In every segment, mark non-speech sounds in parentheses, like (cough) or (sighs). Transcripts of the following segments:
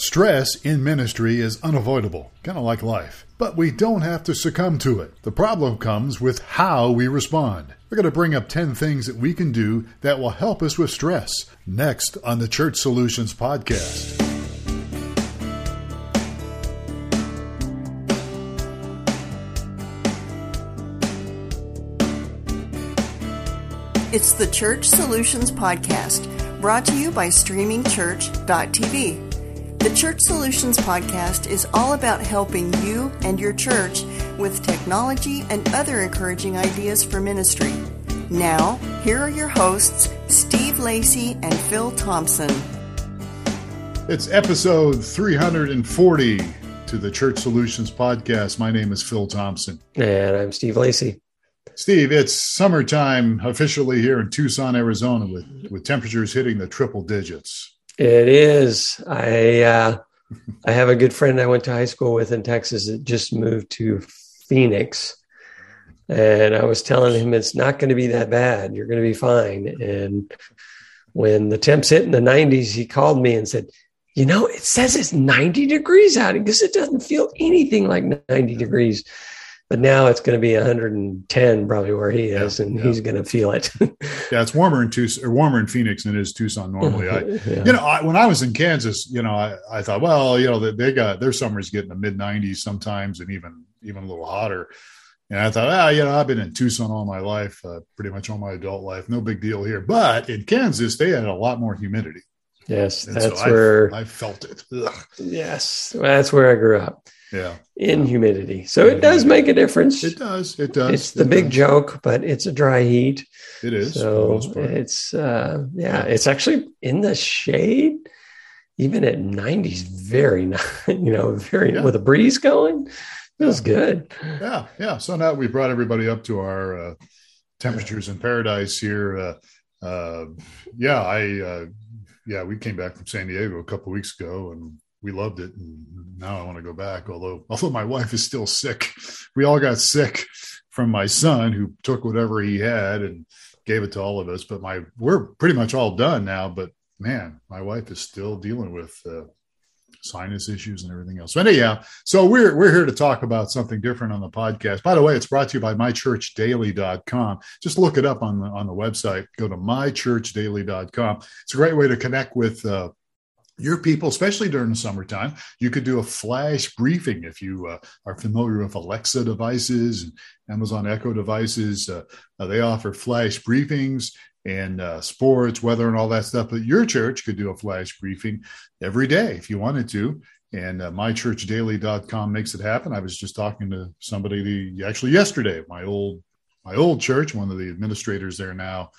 Stress in ministry is unavoidable, kind of like life. But we don't have to succumb to it. The problem comes with how we respond. We're going to bring up 10 things that we can do that will help us with stress next on the Church Solutions Podcast. It's the Church Solutions Podcast, brought to you by StreamingChurch.tv. The Church Solutions Podcast is all about helping you and your church with technology and other encouraging ideas for ministry. Now, here are your hosts, Steve Lacey and Phil Thompson. It's episode 340 to the Church Solutions Podcast. My name is Phil Thompson. And I'm Steve Lacey. Steve, it's summertime officially here in Tucson, Arizona, with, with temperatures hitting the triple digits. It is. I uh, (laughs) I have a good friend I went to high school with in Texas that just moved to Phoenix, and I was telling him it's not going to be that bad. You're going to be fine. And when the temps hit in the 90s, he called me and said, "You know, it says it's 90 degrees out because it doesn't feel anything like 90 degrees." But now it's going to be 110 probably where he is yeah, and yeah. he's going to feel it. (laughs) Yeah it's warmer in tucson or warmer in phoenix than it is tucson normally. I (laughs) yeah. you know I, when i was in kansas you know i, I thought well you know they, they got their summers getting the mid 90s sometimes and even even a little hotter. And i thought ah you know i've been in tucson all my life uh, pretty much all my adult life. No big deal here. But in kansas they had a lot more humidity. Yes and that's so where I, I felt it. Ugh. yes that's where i grew up yeah. in humidity. So it does make a difference. It does it does it's the it big does. joke but it's a dry heat. It is so it's uh yeah it's actually in the shade even at 90s very (laughs) you know very yeah. with a breeze going feels yeah. good. Yeah yeah. So now we brought everybody up to our uh, temperatures in paradise here. Uh, uh yeah i uh yeah we came back from san diego a couple weeks ago and we loved it and now i want to go back although although my wife is still sick we all got sick from my son who took whatever he had and gave it to all of us but my we're pretty much all done now but man my wife is still dealing with uh, sinus issues and everything else. So anyhow, so we're we're here to talk about something different on the podcast. By the way, it's brought to you by mychurchdaily.com. Just look it up on the on the website. Go to mychurchdaily.com. It's a great way to connect with uh, your people, especially during the summertime, you could do a flash briefing if you uh, are familiar with Alexa devices and Amazon Echo devices. Uh, uh, they offer flash briefings and uh, sports, weather, and all that stuff. But your church could do a flash briefing every day if you wanted to. And uh, mychurchdaily.com makes it happen. I was just talking to somebody actually yesterday, my old my old church, one of the administrators there now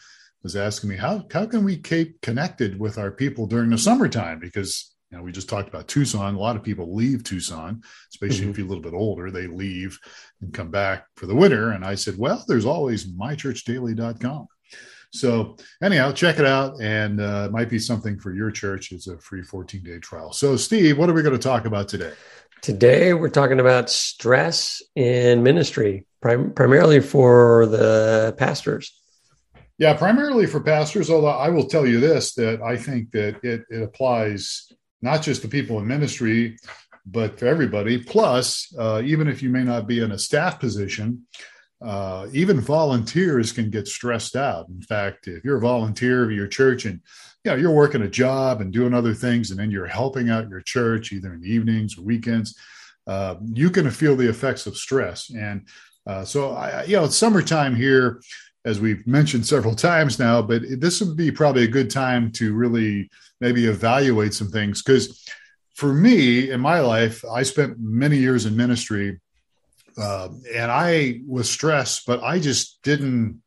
was asking me how how can we keep connected with our people during the summertime because you know we just talked about Tucson. A lot of people leave Tucson, especially mm-hmm. if you're a little bit older. They leave and come back for the winter. And I said, well, there's always mychurchdaily.com. So anyhow, check it out, and uh, it might be something for your church. It's a free 14 day trial. So, Steve, what are we going to talk about today? Today, we're talking about stress in ministry, prim- primarily for the pastors. Yeah, primarily for pastors, although I will tell you this that I think that it, it applies not just to people in ministry, but to everybody. Plus, uh, even if you may not be in a staff position, uh, even volunteers can get stressed out. In fact, if you're a volunteer of your church and you know you're working a job and doing other things, and then you're helping out your church either in the evenings or weekends, uh, you can feel the effects of stress. And uh, so, I, you know, it's summertime here as we've mentioned several times now, but this would be probably a good time to really maybe evaluate some things. Because for me in my life, I spent many years in ministry uh, and I was stressed, but I just didn't.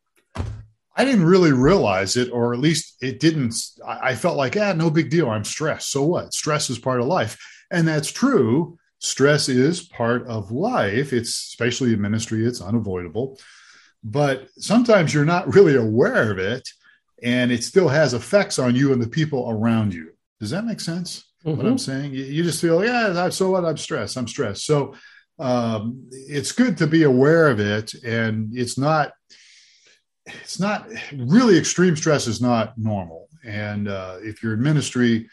I didn't really realize it, or at least it didn't. I felt like, ah, no big deal. I'm stressed. So what? Stress is part of life. And that's true. Stress is part of life. It's especially in ministry, it's unavoidable but sometimes you're not really aware of it and it still has effects on you and the people around you. Does that make sense? Mm-hmm. What I'm mm-hmm. saying? You, just feel, yeah, so what? I'm stressed. I'm stressed. So um, it's good to be aware of it, and it's not. It's not really extreme stress is not normal, and uh, if you're in ministry,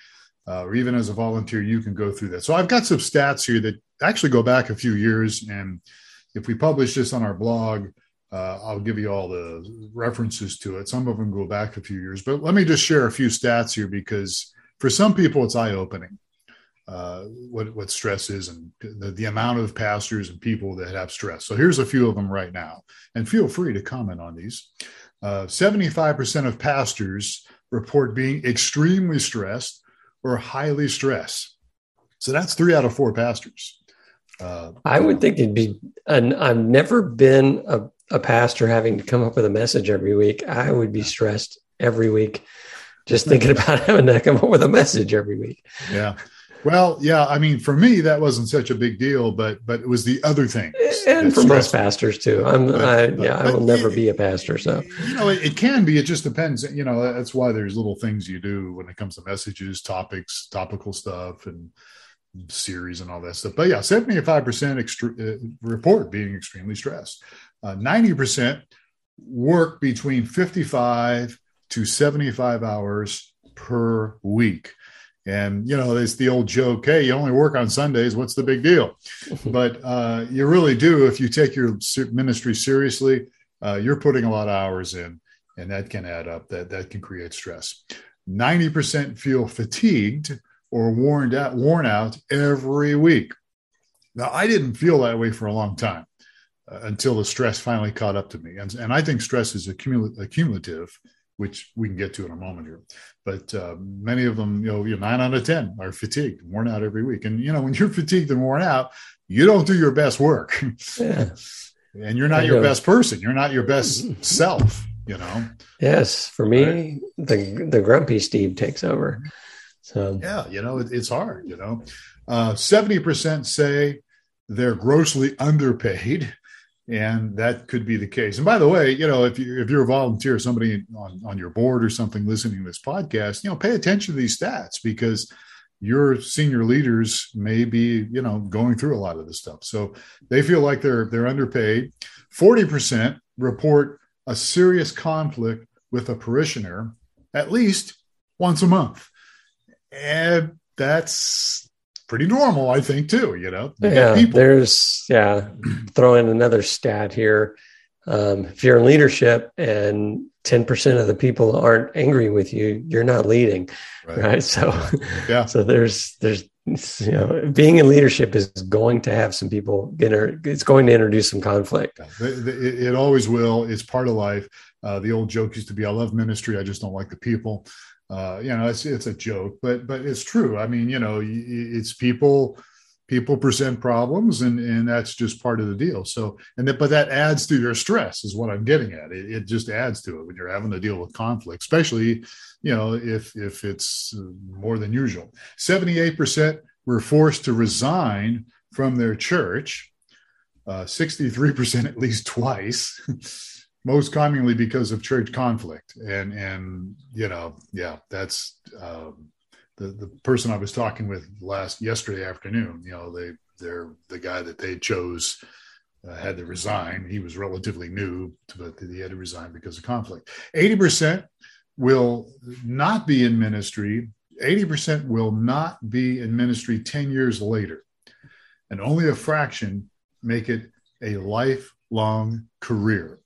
uh, or even as a volunteer, you can go through that. So I've got some stats here that actually go back a few years. And if we publish this on our blog, uh, I'll give you all the references to it. Some of them go back a few years, but let me just share a few stats here because for some people it's eye opening uh, what what stress is and the, the amount of pastors and people that have stress. So here's a few of them right now, and feel free to comment on these. Uh, 75% of pastors report being extremely stressed or highly stressed. So that's three out of four pastors. Uh, I would think it'd be, and I've never been a, a pastor having to come up with a message every week. I would be stressed every week just thinking about (laughs) having to come up with a message every week. Yeah. Well, yeah, I mean, for me that wasn't such a big deal, but but it was the other thing, and for most pastors too. I'm, but, I, but, yeah, I will never it, be a pastor. So you know, it, it, can be. It just depends. You know, that's why there's little things you do when it comes to messages, topics, topical stuff, and series and all that stuff. But yeah, seventy five percent uh, report being extremely stressed. Uh, ninety uh, percent work between fifty five to seventy five hours per week. And you know, it's the old joke, hey, you only work on Sundays. What's the big deal? (laughs) but uh, you really do if you take your ministry seriously. Uh, you're putting a lot of hours in, and that can add up. That that can create stress. Ninety percent feel fatigued or worn out, worn out every week. Now, I didn't feel that way for a long time until the stress finally caught up to me, and and I think stress is accumulative which we can get to in a moment here. But uh, many of them, you know, you nine out of 10 are fatigued, worn out every week. And, you know, when you're fatigued and worn out, you don't do your best work. Yeah. (laughs) and you're not I your know. best person. You're not your best (laughs) self, you know? Yes. For me, right? the, the grumpy Steve takes over. So, yeah, you know, it, it's hard, you know. Uh, 70% say they're grossly underpaid and that could be the case. And by the way, you know, if you if you're a volunteer, somebody on on your board or something listening to this podcast, you know, pay attention to these stats because your senior leaders may be, you know, going through a lot of this stuff. So they feel like they're they're underpaid. Forty percent report a serious conflict with a parishioner at least once a month, and that's pretty normal, I think, too. You know, you yeah, there's yeah. (clears throat) throw in another stat here. Um, if you're in leadership and 10% of the people aren't angry with you, you're not leading, right? right? (laughs) So, yeah. So there's there's you know being in leadership is going to have some people get it's going to introduce some conflict it, always will it's part of life uh, the old joke used to be i love ministry i just don't like the people uh, you know, it's it's a joke, but but it's true. I mean, you know, it's people people present problems, and and that's just part of the deal. So, and that, but that adds to your stress, is what I'm getting at. It, it just adds to it when you're having to deal with conflict, especially you know if if it's more than usual. Seventy eight percent were forced to resign from their church. Uh, 63% at least twice. (laughs) most commonly because of church conflict. And and you know yeah that's um, the the person i was talking with last yesterday afternoon you know they they're the guy that they chose uh, had to resign. He was relatively new but he had to resign because of conflict. 80% will not be in ministry. 80% will not be in ministry 10 years later. And only a fraction make it a lifelong career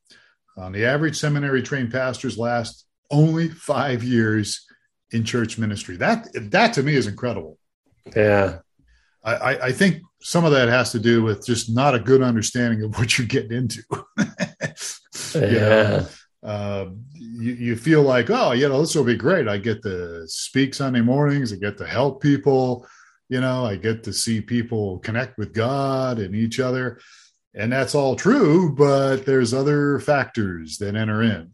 on the average, seminary trained pastors last only five years in church ministry. That that to me is incredible. Yeah, I, I think some of that has to do with just not a good understanding of what you're getting into. (laughs) yeah. You, uh, you, you, feel like, oh, you know, this will be great. I get to speak Sunday mornings. I get to help people. You know, I get to see people connect with God and each other and that's all true but there's other factors that enter in.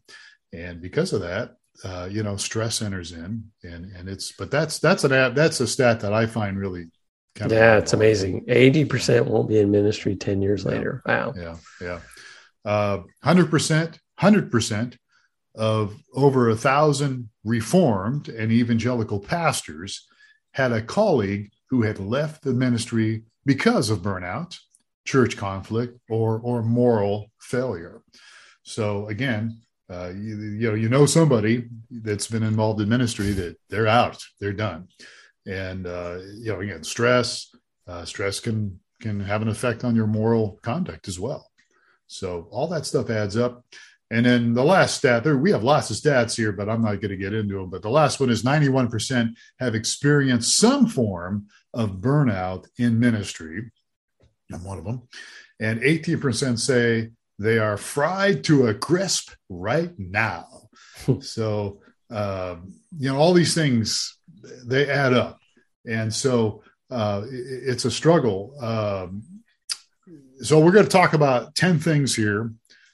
And because of that uh, you know stress enters in and and it's but that's that's an that's a stat that i find really kind of yeah it's amazing. 80% won't be in ministry 10 years yeah. later. Wow. Yeah. Yeah. Uh, 100% 100% of over a thousand reformed and evangelical pastors had a colleague who had left the ministry because of burnout church conflict or or moral failure. So again, uh, you, you know you know somebody that's been involved in ministry that they're out, they're done. and uh, you know again stress uh, stress can can have an effect on your moral conduct as well so all that stuff adds up and then the last stat there we have lots of stats here but i'm not going to get into them but the last one is 91% have experienced some form of burnout in ministry i'm one of them. And 18% say they are fried to a crisp right now. So um, you know all these things they add up. And so uh, it's a struggle. Um, so we're going to talk about 10 things here.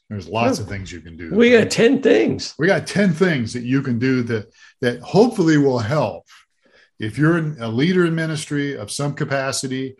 There's lots of things you can do we got 10 things. We got 10 things that you can do that that hopefully will help. If you're a leader in ministry of some capacity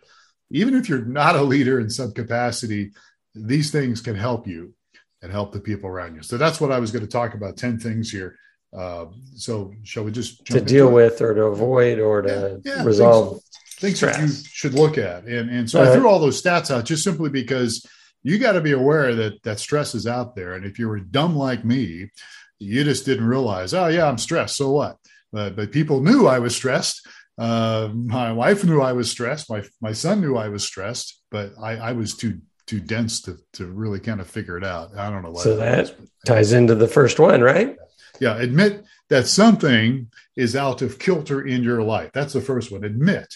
even if you're not a leader in some capacity these things can help you and help the people around you. So that's what i was going to talk about 10 things here. Uh, so shall we just to deal with or to avoid or to yeah, yeah, resolve things, things that you should look at. And and so uh, i threw all those stats out just simply because you got to be aware that that stress is out there. And if you were dumb like me you just didn't realize oh yeah i'm stressed so what? But, but people knew i was stressed uh, my wife knew i was stressed. My my son knew i was stressed but i i was too too dense to to really kind of figure it out. I don't know so that, that ties into the first one right? Yeah admit that something is out of kilter in your life. That's the first one. Admit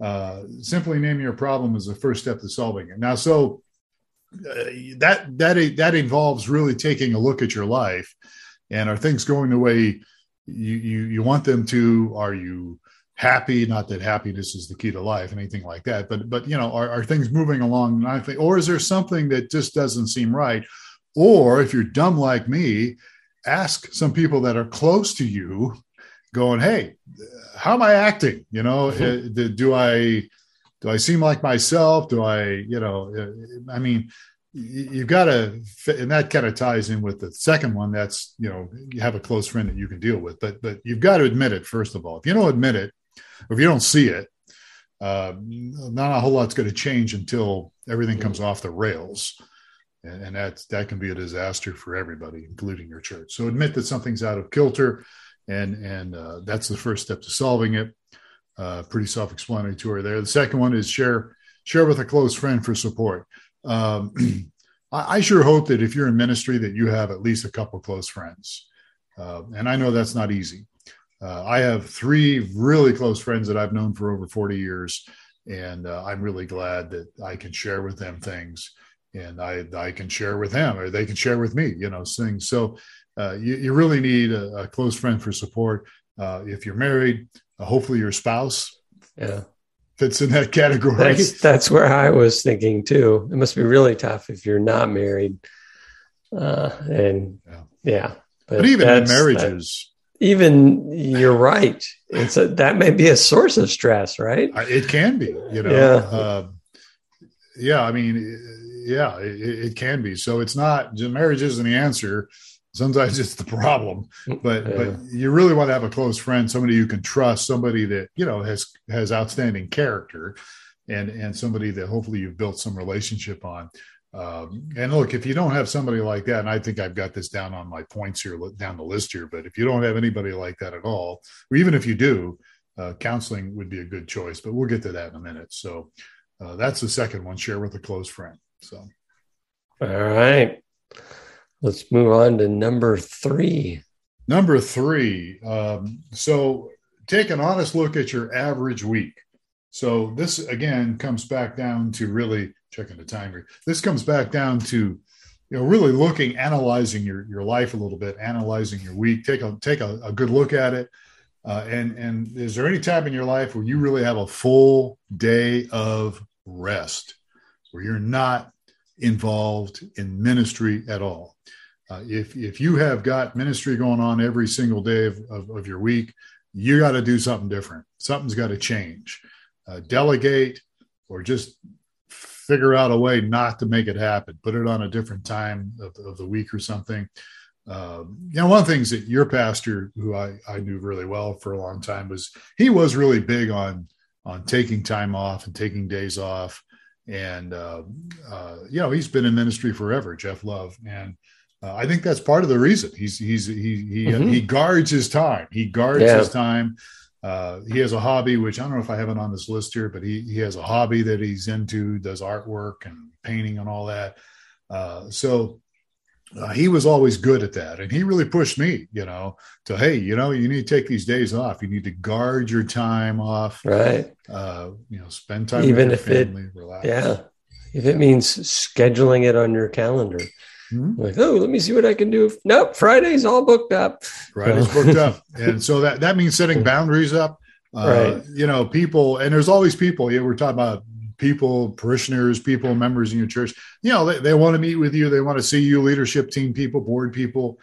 uh, simply naming your problem is the first step to solving it. Now so uh, that that that involves really taking a look at your life and are things going the way you you, you want them to? Are you happy not that happiness is the key to life and anything like that but but you know are, are things moving along nicely? Or is there something that just doesn't seem right? Or if you're dumb like me ask some people that are close to you going hey how am i acting? You know mm-hmm. Uh, do i do i seem like myself? Do i you know uh, i mean you've got to and that kind of ties in with the second one that's you know you have a close friend that you can deal with but but you've got to admit it first of all. If you don't admit it if you don't see it uh, not a whole lot's going to change until everything comes off the rails and, and that that can be a disaster for everybody, including your church. So admit that something's out of kilter, and and uh, that's the first step to solving it. Uh, pretty self-explanatory there. The second one is share share with a close friend for support. Um, (clears throat) I, I, sure hope that if you're in ministry, that you have at least a couple close friends, uh, and I know that's not easy. Uh, I have three really close friends that I've known for over 40 years, and uh, I'm really glad that I can share with them things and I I can share with them or they can share with me, you know, things. So uh, you, you really need a, a, close friend for support. Uh, if you're married, uh, hopefully your spouse yeah. fits in that category. That's, that's where I was thinking too. It must be really tough if you're not married. Uh, and yeah, yeah. But, but even in marriages, that, even you're right. It's a, that may be a source of stress, right? It can be, you know. Yeah. Uh, yeah. I mean, yeah, it, it, can be. So it's not marriage isn't the answer. Sometimes (laughs) it's the problem. But yeah. but you really want to have a close friend, somebody you can trust, somebody that you know has has outstanding character, and and somebody that hopefully you've built some relationship on. Um, and look, if you don't have somebody like that, and I think I've got this down on my points here, down the list here, but if you don't have anybody like that at all, or even if you do, uh, counseling would be a good choice. But we'll get to that in a minute. So uh, that's the second one share with a close friend. So, all right, let's move on to number three. Number three. Um, so, take an honest look at your average week. So, this again comes back down to really checking the timer. This comes back down to you know really looking analyzing your your life a little bit analyzing your week take a take a, a good look at it uh, and and is there any time in your life where you really have a full day of rest where you're not involved in ministry at all. Uh, if, if you have got ministry going on every single day of, of, of your week, you got to do something different. Something's got to change. Uh, delegate or just figure out a way not to make it happen. Put it on a different time of, of the week or something. Uh, you know, one of the things that your pastor, who I, I knew really well for a long time, was he was really big on on taking time off and taking days off and uh, uh, you know he's been in ministry forever, Jeff Love, and uh, I think that's part of the reason he's he's he he, mm-hmm. he guards his time. He guards yeah. his time. Uh, he has a hobby, which I don't know if I have it on this list here, but he he has a hobby that he's into, does artwork and painting and all that. Uh, so uh, he was always good at that, and he really pushed me, you know, to hey, you know, you need to take these days off. You need to guard your time off, right? Uh, you know, spend time even if family, it, relax. yeah, if it means scheduling it on your calendar. Mm-hmm. Like, oh, let me see what I can do. Nope, Friday's all booked up. Friday's (laughs) booked up, and so that that means setting boundaries up. Uh, right. You know, people, and there's always people. Yeah, we're talking about people, parishioners, people, members in your church. You know, they, they want to meet with you. They want to see you, leadership team people, board people.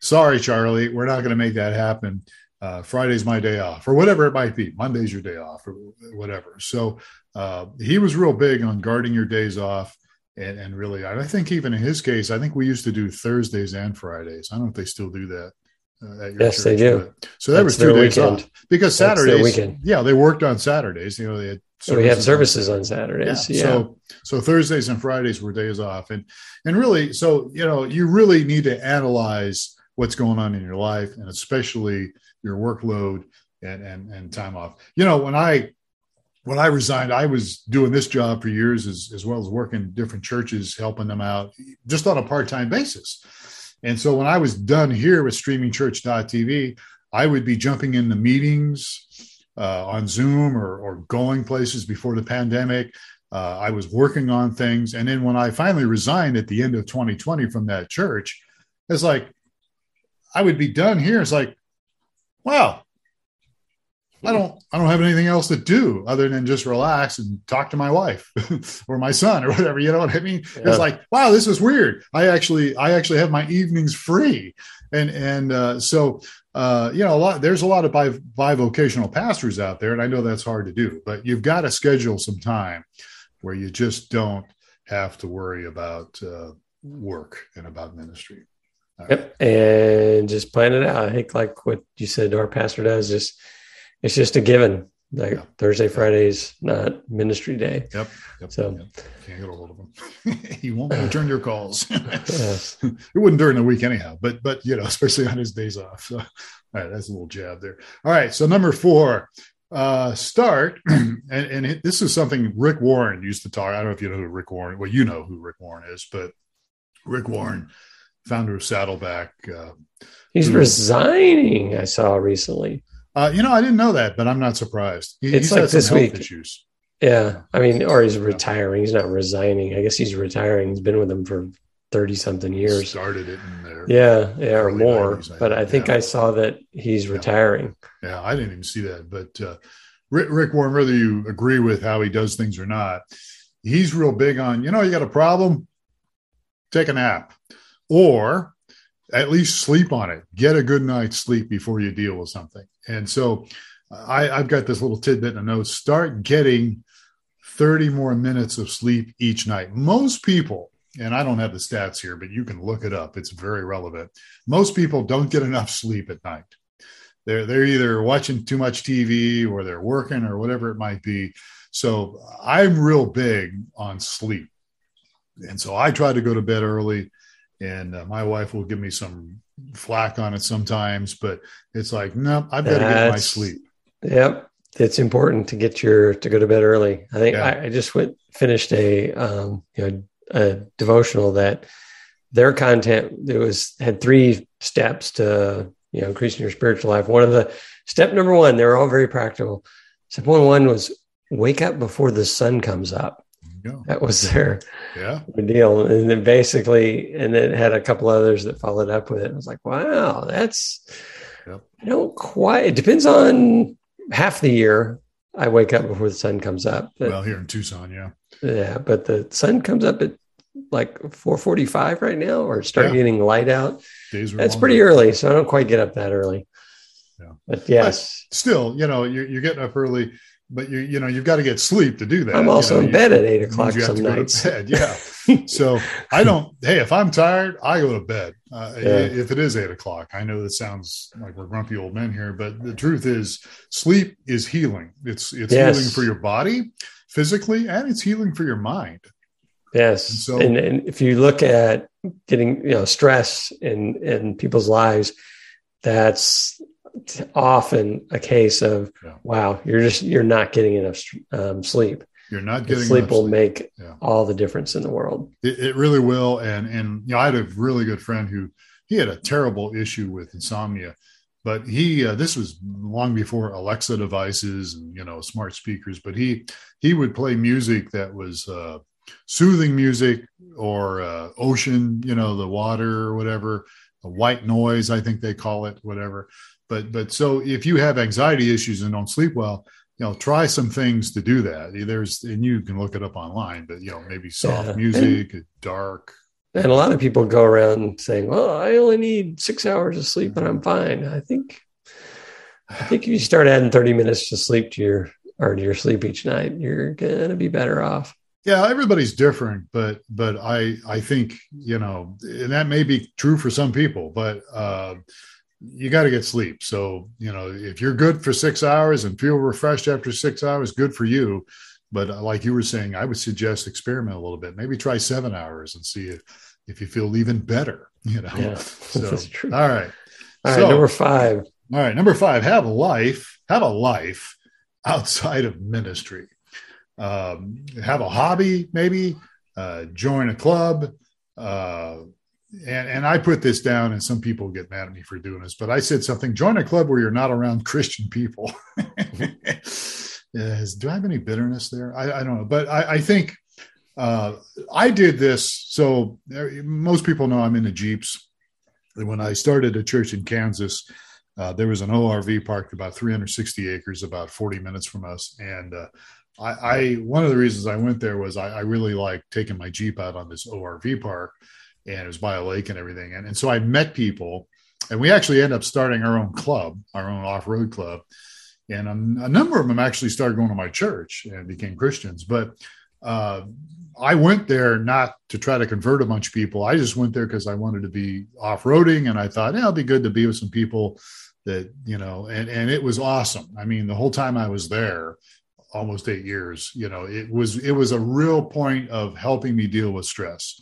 Sorry, Charlie, we're not going to make that happen. Uh, Friday's my day off, or whatever it might be. Monday's your day off, or whatever. So uh, he was real big on guarding your days off and, and really, I think even in his case, I think we used to do Thursdays and Fridays. I don't know if they still do that. Uh, yes, church, they do. So that That's was two days weekend. off because Saturdays. Yeah, they worked on Saturdays. You know, they had. So we have services on, on Saturdays. Yeah. yeah. So so Thursdays and Fridays were days off, and and really, so you know, you really need to analyze what's going on in your life, and especially your workload and and and time off. You know, when I when I resigned, I was doing this job for years as, as well as working different churches, helping them out just on a part time basis. And so when I was done here with streamingchurch.tv, I would be jumping into meetings uh, on Zoom or, or going places before the pandemic. Uh, I was working on things. And then when I finally resigned at the end of 2020 from that church, it's like, I would be done here. It's like, wow, I don't I don't have anything else to do other than just relax and talk to my wife (laughs) or my son or whatever. You know what I mean? Yeah. It's like, wow, this is weird. I actually I actually have my evenings free. And and uh, so uh, you know, a lot there's a lot of bi- bivocational pastors out there, and I know that's hard to do, but you've got to schedule some time where you just don't have to worry about uh, work and about ministry. Yep, and just plan it out. I think like what you said, our pastor does just it's just a given. Like yeah. Thursday, Friday's not ministry day. Yep. yep so yep. can't get a hold of him. (laughs) he won't return your calls. (laughs) yes. It wouldn't during the week anyhow, but but you know, (laughs) especially on his days off. So all right, that's a little jab there. All right. So number four, uh, start, (clears throat) and, and it, this is something Rick Warren used to talk. I don't know if you know who Rick Warren. Well, you know who Rick Warren is, but Rick Warren, founder of Saddleback. Uh, He's who, resigning. I saw recently. Uh, you know, I didn't know that, but I'm not surprised. He, it's he's like this week. Issues. Yeah, I mean, or he's retiring. He's not resigning. I guess he's retiring. He's been with them for thirty something years. Started it in there. Yeah, yeah, or more. 90s, but I think yeah. I saw that he's yeah. retiring. Yeah, I didn't even see that. But uh, Rick, Rick Warren, whether you agree with how he does things or not, he's real big on. You know, you got a problem, take a nap, or at least sleep on it. Get a good night's sleep before you deal with something. And so I, I've got this little tidbit in a note. Start getting 30 more minutes of sleep each night. Most people, and I don't have the stats here, but you can look it up. It's very relevant. Most people don't get enough sleep at night. They're they're either watching too much TV or they're working or whatever it might be. So I'm real big on sleep. And so I try to go to bed early and uh, my wife will give me some flack on it sometimes, but it's like, no, I've got to get my sleep. Yep. It's important to get your, to go to bed early. I think yeah. I, I, just went, finished a, um, you know, a devotional that their content, it was, had three steps to, you know, increasing your spiritual life. One of the step number one, they were all very practical. Step one, one was wake up before the sun comes up go. That was their yeah deal, and then basically, and then had a couple others that followed up with it. I was like, wow, that's yep. I don't quite. It depends on half the year. I wake up before the sun comes up. But, well, here in Tucson, yeah, yeah, but the sun comes up at like four forty-five right now, or start yeah. getting light out. Days That's pretty early, so I don't quite get up that early. Yeah. But yes, but still, you know, you're, you're getting up early but you you know you've got to get sleep to do that. I'm also you know, in bed at eight o'clock some nights. (laughs) Yeah, so I (laughs) don't. Hey, if I'm tired, I go to bed. Uh, yeah. If it is eight o'clock, I know that sounds like we're grumpy old men here, but the truth is, sleep is healing. It's it's yes. healing for your body physically, and it's healing for your mind. Yes. And so, and, and if you look at getting you know stress in in people's lives, that's often a case of Yeah. wow, you're just you're not getting enough um, sleep. You're not getting sleep will make Yeah. all the difference in the world. It, it really will. And and you know, I had a really good friend who he had a terrible issue with insomnia, but he uh, this was long before Alexa devices and you know smart speakers. But he he would play music that was uh, soothing music or uh, ocean, you know, the water or whatever, a white noise, I think they call it, whatever. But but so if you have anxiety issues and don't sleep well, you know, try some things to do that. There's and you can look it up online, but you know, maybe soft Yeah. music, dark. And a lot of people go around saying, "Well, I only need six hours of sleep and I'm fine." I think, I think if you start adding thirty minutes to sleep to your or to your sleep each night, you're gonna be better off. Yeah, everybody's different, but but I I think you know, and that may be true for some people, but uh, you got to get sleep. So you know, if you're good for six hours and feel refreshed after six hours, good for you. But uh, like you were saying, I would suggest experiment a little bit. Maybe try seven hours and see if if you feel even better. (laughs) You know, Yeah, (laughs) so that's true. all right. All right, So- number five. All right, number five, have a life, have a life outside of ministry. Um, have a hobby, maybe uh, join a club. Uh, and, and I put this down, and some people get mad at me for doing this, but I said something join a club where you're not around (laughs) Christian people. (laughs) Yes, do I have any bitterness there? I, I don't know, but I, I think uh, I did this. So most people know I'm into Jeeps. When I started a church in Kansas, uh, there was an ORV parked about 360 acres, about 40 minutes from us. And uh, I, I, one of the reasons I went there was I, I really like taking my Jeep out on this ORV park, and it was by a lake and everything. And, and so I met people, and we actually ended up starting our own club, our own off-road club. And a, a number of them actually started going to my church and became Christians. But uh, I went there not to try to convert a bunch of people. I just went there because I wanted to be off-roading, and I thought, yeah, it'll be good to be with some people that you know. And and it was awesome. I mean, the whole time I was there, almost eight years, you know, it was it was a real point of helping me deal with stress.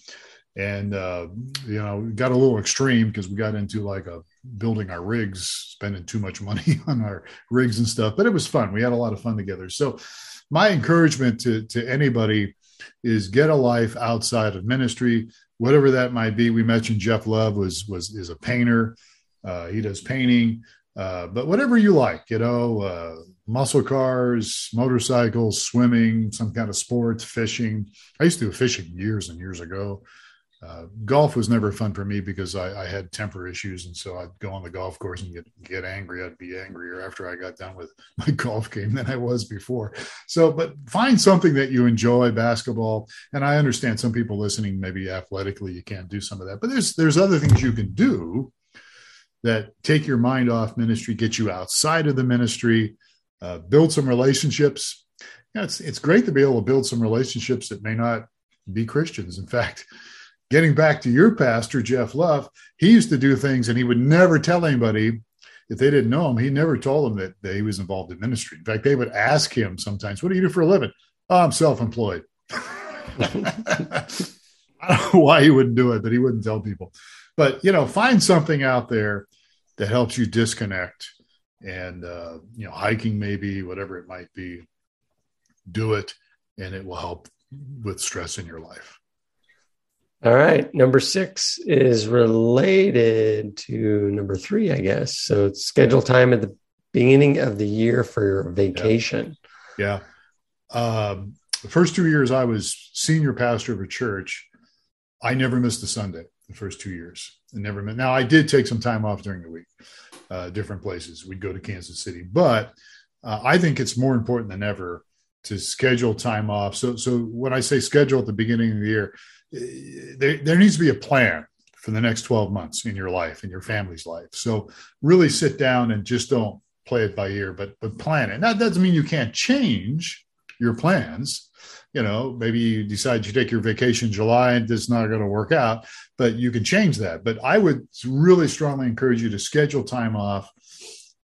And uh, you know, got a little extreme because we got into like a building our rigs, spending too much (laughs) money on our rigs and stuff. But it was fun. We had a lot of fun together. So my encouragement to to anybody is get a life outside of ministry, whatever that might be. We mentioned Jeff Love was was is a painter. Uh, he does painting, uh, but whatever you like, you know, uh, muscle cars, motorcycles, swimming, some kind of sports, fishing. I used to do fishing years and years ago. Uh, golf was never fun for me because I, I had temper issues, and so I'd go on the golf course and get get angry. I'd be angrier after I got done with (laughs) my golf game than I was before. So, but find something that you enjoy. Basketball, and I understand some people listening maybe athletically you can't do some of that, but there's there's other things you can do that take your mind off ministry, get you outside of the ministry, uh, build some relationships. It's it's great to be able to build some relationships that may not be Christians. In fact, getting back to your pastor Jeff Love, he used to do things and he would never tell anybody if they didn't know him. He never told them that, that he was involved in ministry. In fact, they would ask him sometimes, "What do you do for a living?" Oh, I'm self-employed. (laughs) I don't know why he wouldn't do it, but he wouldn't tell people. But you know, find something out there that helps you disconnect, and uh, you know, hiking maybe, whatever it might be. Do it, and it will help with stress in your life. All right. Number six is related to number three, I guess. So it's schedule time at the beginning of the year for your vacation. Yeah. Um, the first two years I was senior pastor of a church, I never missed a Sunday the first two years. I never missed. Now I did take some time off during the week, uh, different places. We'd go to Kansas City, but uh, I think it's more important than ever to schedule time off. So, so when I say schedule at the beginning of the year, eh, there, there needs to be a plan for the next 12 months in your life, in your family's life. So really sit down and just don't play it by ear, but, but plan it. That doesn't mean you can't change your plans. You know, maybe you decide you take your vacation in July and it's not going to work out, but you can change that. But I would really strongly encourage you to schedule time off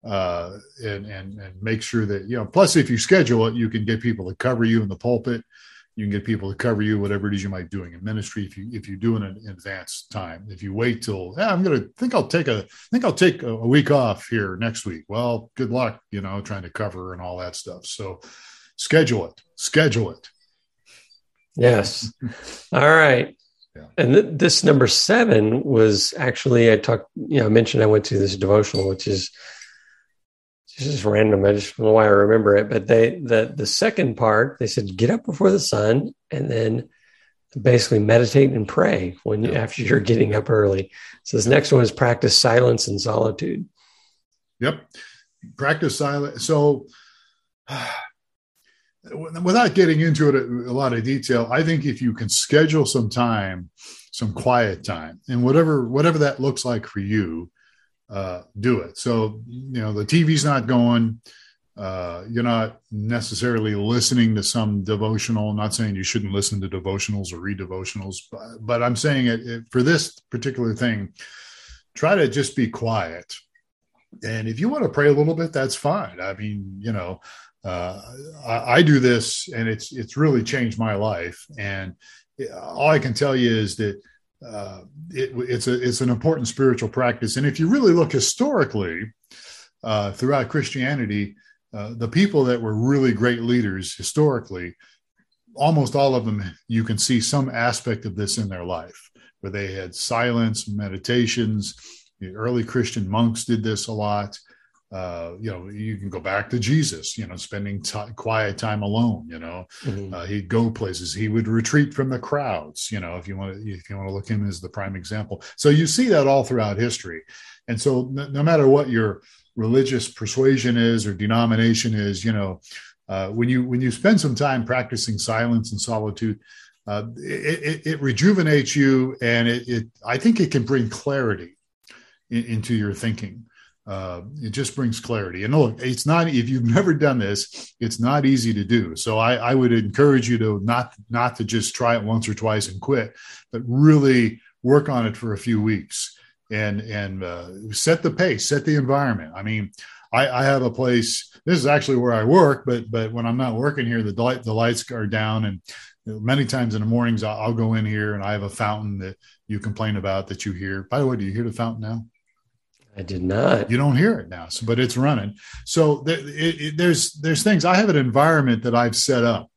uh, and, and, and make sure that, you know, plus if you schedule it, you can get people to cover you in the pulpit. you can get people to cover you, whatever it is you might be doing in ministry. If you if you do it in advance time, if you wait till yeah, I'm gonna think I'll take a think I'll take a, a week off here next week. Well, good luck, you know, trying to cover and all that stuff. So schedule it, schedule it. Yes. all right. Yeah. And th- this number seven was actually I talked, you know, I mentioned I went to this devotional, which is just random. I just don't know why I remember it. But they the the second part, they said get up before the sun and then basically meditate and pray when you, after you're getting up early. So this next one is practice silence and solitude. Yep. Practice silence. So (sighs) without getting into it a, lot of detail, I think if you can schedule some time, some quiet time, and whatever whatever that looks like for you, uh, do it. So, you know, the TV's not going. Uh, you're not necessarily listening to some devotional. I'm not saying you shouldn't listen to devotionals or read devotionals, but, but I'm saying it, it, for this particular thing, try to just be quiet. And if you want to pray a little bit, that's fine. I mean, you know, uh, I, I, do this, and it's it's really changed my life. And all I can tell you is that uh, it, it's a it's an important spiritual practice. And if you really look historically uh, throughout Christianity, uh, the people that were really great leaders historically, almost all of them, you can see some aspect of this in their life, where they had silence, meditations. The early Christian monks did this a lot uh, you know, you can go back to Jesus, you know, spending t- quiet time alone, you know, mm-hmm. uh, he'd go places, he would retreat from the crowds, you know, if you want to, if you want to look him as the prime example. So you see that all throughout history. And so no, no matter what your religious persuasion is or denomination is, you know, uh, when you, when you spend some time practicing silence and solitude, uh, it, it, it, rejuvenates you and it, it, I think it can bring clarity in, into your thinking uh, it just brings clarity. And look, it's not if you've never done this, it's not easy to do. So I, I would encourage you to not not to just try it once or twice and quit, but really work on it for a few weeks and and uh, set the pace, set the environment. I mean, I, I, have a place. This is actually where I work, but but when I'm not working here, the light the lights are down, and many times in the mornings I'll, I'll go in here and I have a fountain that you complain about that you hear. By the way, do you hear the fountain now? I did not. You don't hear it now, so, but it's running. So it, it, there's there's things. I have an environment that I've set up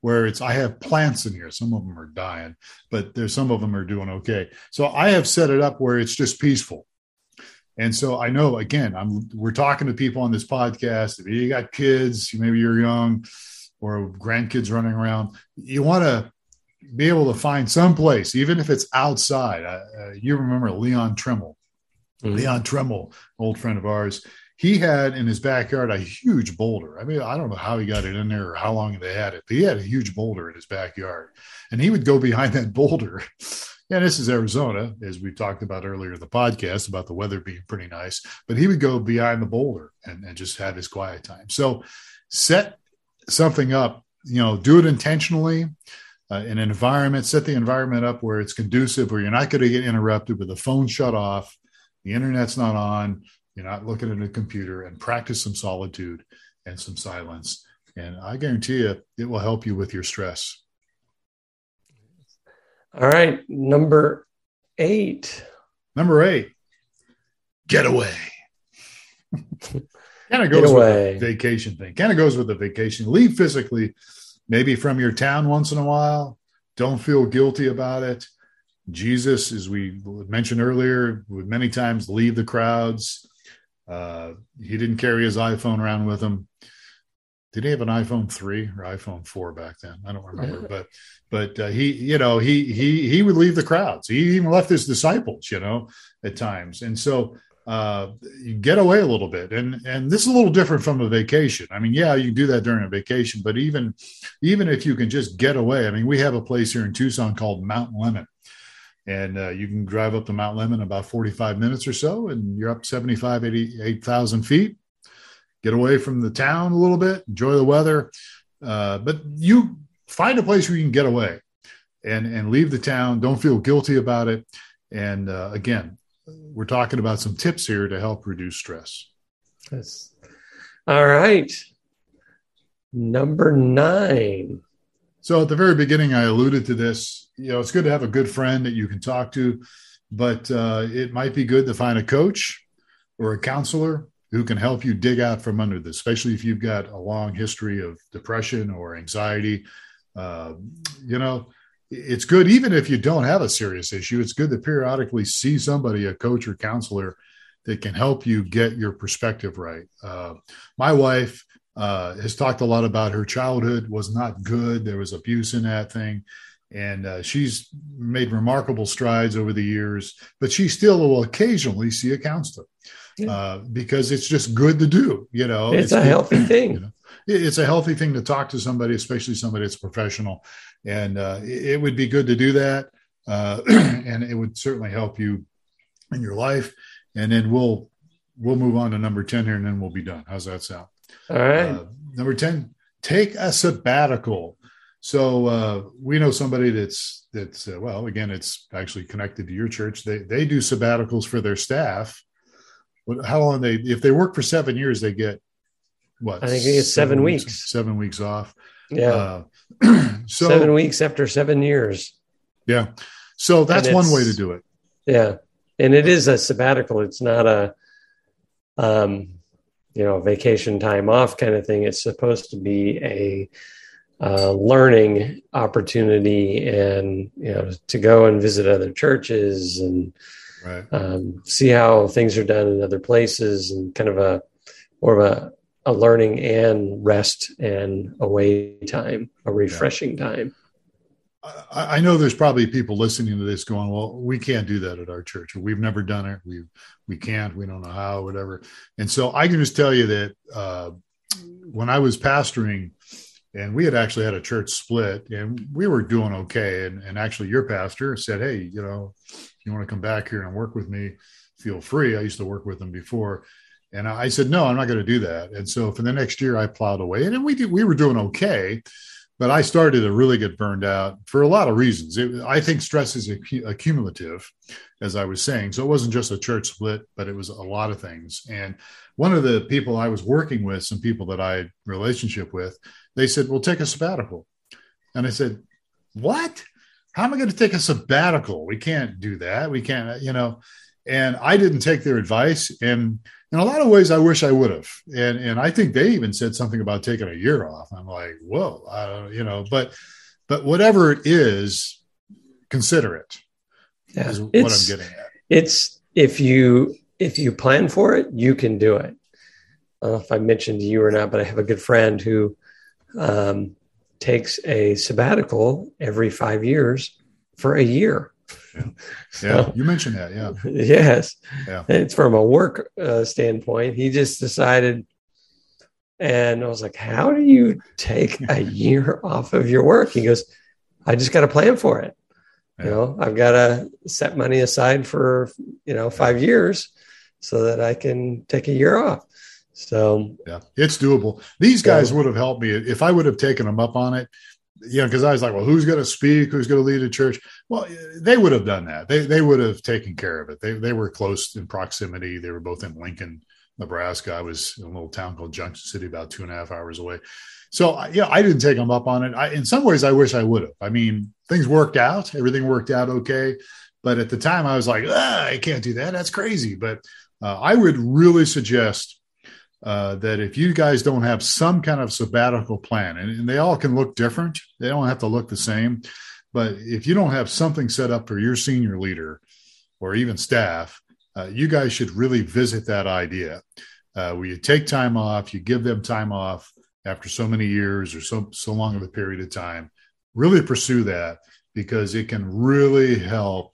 where it's I have plants in here. Some of them are dying, but there's some of them are doing okay. So I have set it up where it's just peaceful. And so I know again, I'm we're talking to people on this podcast. If you got kids, maybe you're young or grandkids running around, you want to be able to find some place, even if it's outside. Uh, you remember Leon Tremmel mm-hmm. Leon Tremmel, old friend of ours, he had in his backyard a huge boulder. I mean, I don't know how he got it in there or how long they had it, but he had a huge boulder in his backyard. And he would go behind (laughs) that boulder. And this is Arizona, as we talked about earlier in the podcast about the weather being pretty nice. But he would go behind the boulder and, and just have his quiet time. So set something up, you know, do it intentionally. Uh, an environment, set the environment up where it's conducive, where you're not going to get interrupted with the phone shut off, the internet's not on, you're not looking at a computer, and practice some solitude and some silence. And I guarantee you, it will help you with your stress. All right. Number eight. Number eight, get away. (laughs) kind of goes with the vacation thing. Kind of goes with the vacation. Leave physically, maybe from your town once in a while. Don't feel guilty about it. Jesus, as we mentioned earlier, would many times leave the crowds. Uh, he didn't carry his iPhone around with him. Did he have an iPhone three or iPhone four back then? I don't remember, but but uh, he, you know, he he he would leave the crowds. He even left his disciples, you know, at times. And so uh, you get away a little bit, and and this is a little different from a vacation. I mean, yeah, you do that during a vacation, but even even if you can just get away, I mean, we have a place here in Tucson called Mount Lemmon and uh, you can drive up to Mount Lemmon about 45 minutes or so, and you're up 75, 88,000 feet. Get away from the town a little bit, enjoy the weather, uh, but you find a place where you can get away and and leave the town. Don't feel guilty about it. And uh, again, we're talking about some tips here to help reduce stress. Yes. All right. Number nine. So at the very beginning, I alluded to this. You know, it's good to have a good friend that you can talk to, but uh, it might be good to find a coach or a counselor who can help you dig out from under this, especially if you've got a long history of depression or anxiety. Uh, you know, it's good even if you don't have a serious issue. It's good to periodically see somebody, a coach or counselor, that can help you get your perspective right. Uh, my wife uh, has talked a lot about her childhood was not good. There was abuse in that thing. And uh, she's made remarkable strides over the years, but she still will occasionally see a counselor yeah. Uh, because it's just good to do. You know, it's, it's a good, healthy thing. You know? It's a healthy thing to talk to somebody, especially somebody that's professional. And uh, it would be good to do that. Uh, (clears throat) and it would certainly help you in your life. And then we'll we'll move on to number 10 here and then we'll be done. How's that sound? All right. Uh, number 10, take a sabbatical. So uh, we know somebody that's that's uh, well, again, it's actually connected to your church. They they do sabbaticals for their staff. How long they if they work for seven years, they get what? I think it's seven, seven weeks, weeks, Seven weeks off. Yeah. Uh, (clears throat) so seven weeks after seven years. Yeah. So that's one way to do it. Yeah, and it is a sabbatical. It's not a um, you know vacation time off kind of thing it's supposed to be a uh, learning opportunity and you know to go and visit other churches and right. um, see how things are done in other places and kind of a more of a, a learning and rest and away time a refreshing yeah. time I know there's probably people listening to this going, "Well, we can't do that at our church. We've never done it. We we can't. We don't know how, whatever." And so I can just tell you that uh, when I was pastoring, and we had actually had a church split, and we were doing okay. And, and actually, your pastor said, "Hey, you know, you want to come back here and work with me? Feel free." I used to work with them before, and I said, "No, I'm not going to do that." And so for the next year, I plowed away, and we did, we were doing okay but I started to really get burned out for a lot of reasons. It, I think stress is accumulative, as I was saying. So it wasn't just a church split, but it was a lot of things. And one of the people I was working with, some people that I had relationship with, they said, "Well, take a sabbatical," and I said, "What? How am I going to take a sabbatical? We can't do that. We can't, you know." And I didn't take their advice, and in a lot of ways, I wish I would have. And and I think they even said something about taking a year off. I'm like, whoa, uh, you know, but but whatever it is, consider it. Yeah, is what I'm getting at. It's if you if you plan for it, you can do it. I don't know if I mentioned to you or not, but I have a good friend who um, takes a sabbatical every five years for a year. Yeah. (laughs) yeah. you mentioned that. Yeah. yes. Yeah. It's from a work uh, standpoint. He just decided, and I was like, "How do you take a (laughs) year off of your work?" He goes, "I just got to plan for it. Yeah. You know, I've got to set money aside for you know five years so that I can take a year off." So yeah, it's doable. These guys so, would have helped me if I would have taken them up on it you know, because I was like, well, who's going to speak? Who's going to lead a church? Well, they would have done that. They they would have taken care of it. They they were close in proximity. They were both in Lincoln, Nebraska. I was in a little town called Junction City, about two and a half hours away. So yeah, I didn't take them up on it. I, in some ways, I wish I would have. I mean, things worked out. Everything worked out okay. But at the time, I was like, ah, I can't do that. That's crazy. But uh, I would really suggest uh, that if you guys don't have some kind of sabbatical plan, and, and, they all can look different, they don't have to look the same. But if you don't have something set up for your senior leader or even staff, uh, you guys should really visit that idea. Uh, where you take time off, you give them time off after so many years or so so long of a period of time. Really pursue that because it can really help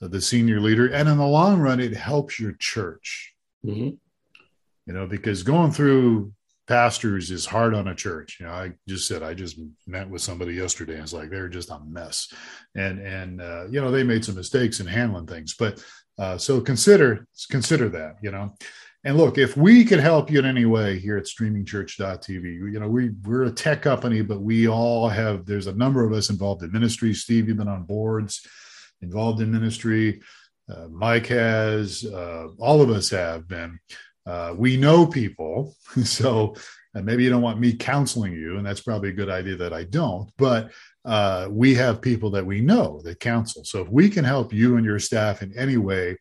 the senior leader, and in the long run, it helps your church. Mm-hmm you know, because going through pastors is hard on a church. You know, I just said I just met with somebody yesterday. And it's like they're just a mess, and and uh, you know they made some mistakes in handling things. But uh, so consider consider that. You know, and look if we can help you in any way here at StreamingChurch.tv. You know, we we're a tech company, but we all have. There's a number of us involved in ministry. Steve, you've been on boards, involved in ministry. Uh, Mike has. Uh, all of us have been. Uh, we know people. (laughs) So uh, maybe you don't want me counseling you, and that's probably a good idea that I don't. But uh, we have people that we know that counsel. So if we can help you and your staff in any way,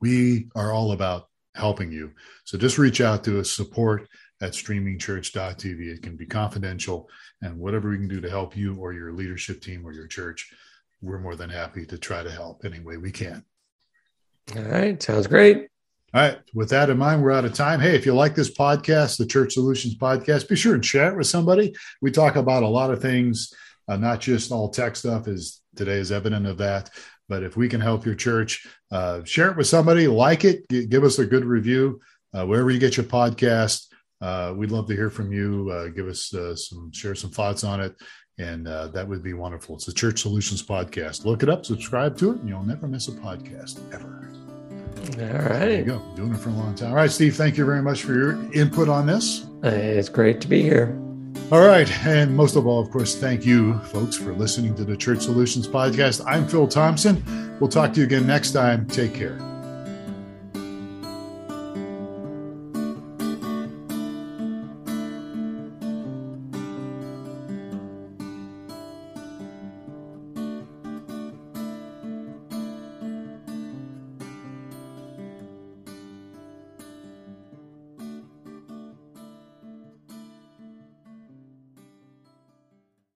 we are all about helping you. So just reach out to us, support at streamingchurch.tv. It can be confidential, and whatever we can do to help you or your leadership team or your church, we're more than happy to try to help any way we can. All right. Sounds great. All right. With that in mind, we're out of time. Hey, if you like this podcast, the Church Solutions podcast, be sure and share it with somebody. We talk about a lot of things, uh, not just all tech stuff, as today is evident of that. But if we can help your church, uh, share it with somebody, like it, g- give us a good review uh, wherever you get your podcast. Uh, we'd love to hear from you. Uh, give us uh, some, share some thoughts on it. And that would be wonderful. It's the Church Solutions Podcast. Look it up, subscribe to it, and you'll never miss a podcast ever. All right. There you go. Doing it for a long time. All right, Steve, thank you very much for your input on this. It's great to be here. All right. And most of all, of course, thank you, folks, for listening to the Church Solutions Podcast. I'm Phil Thompson. We'll talk to you again next time. Take care.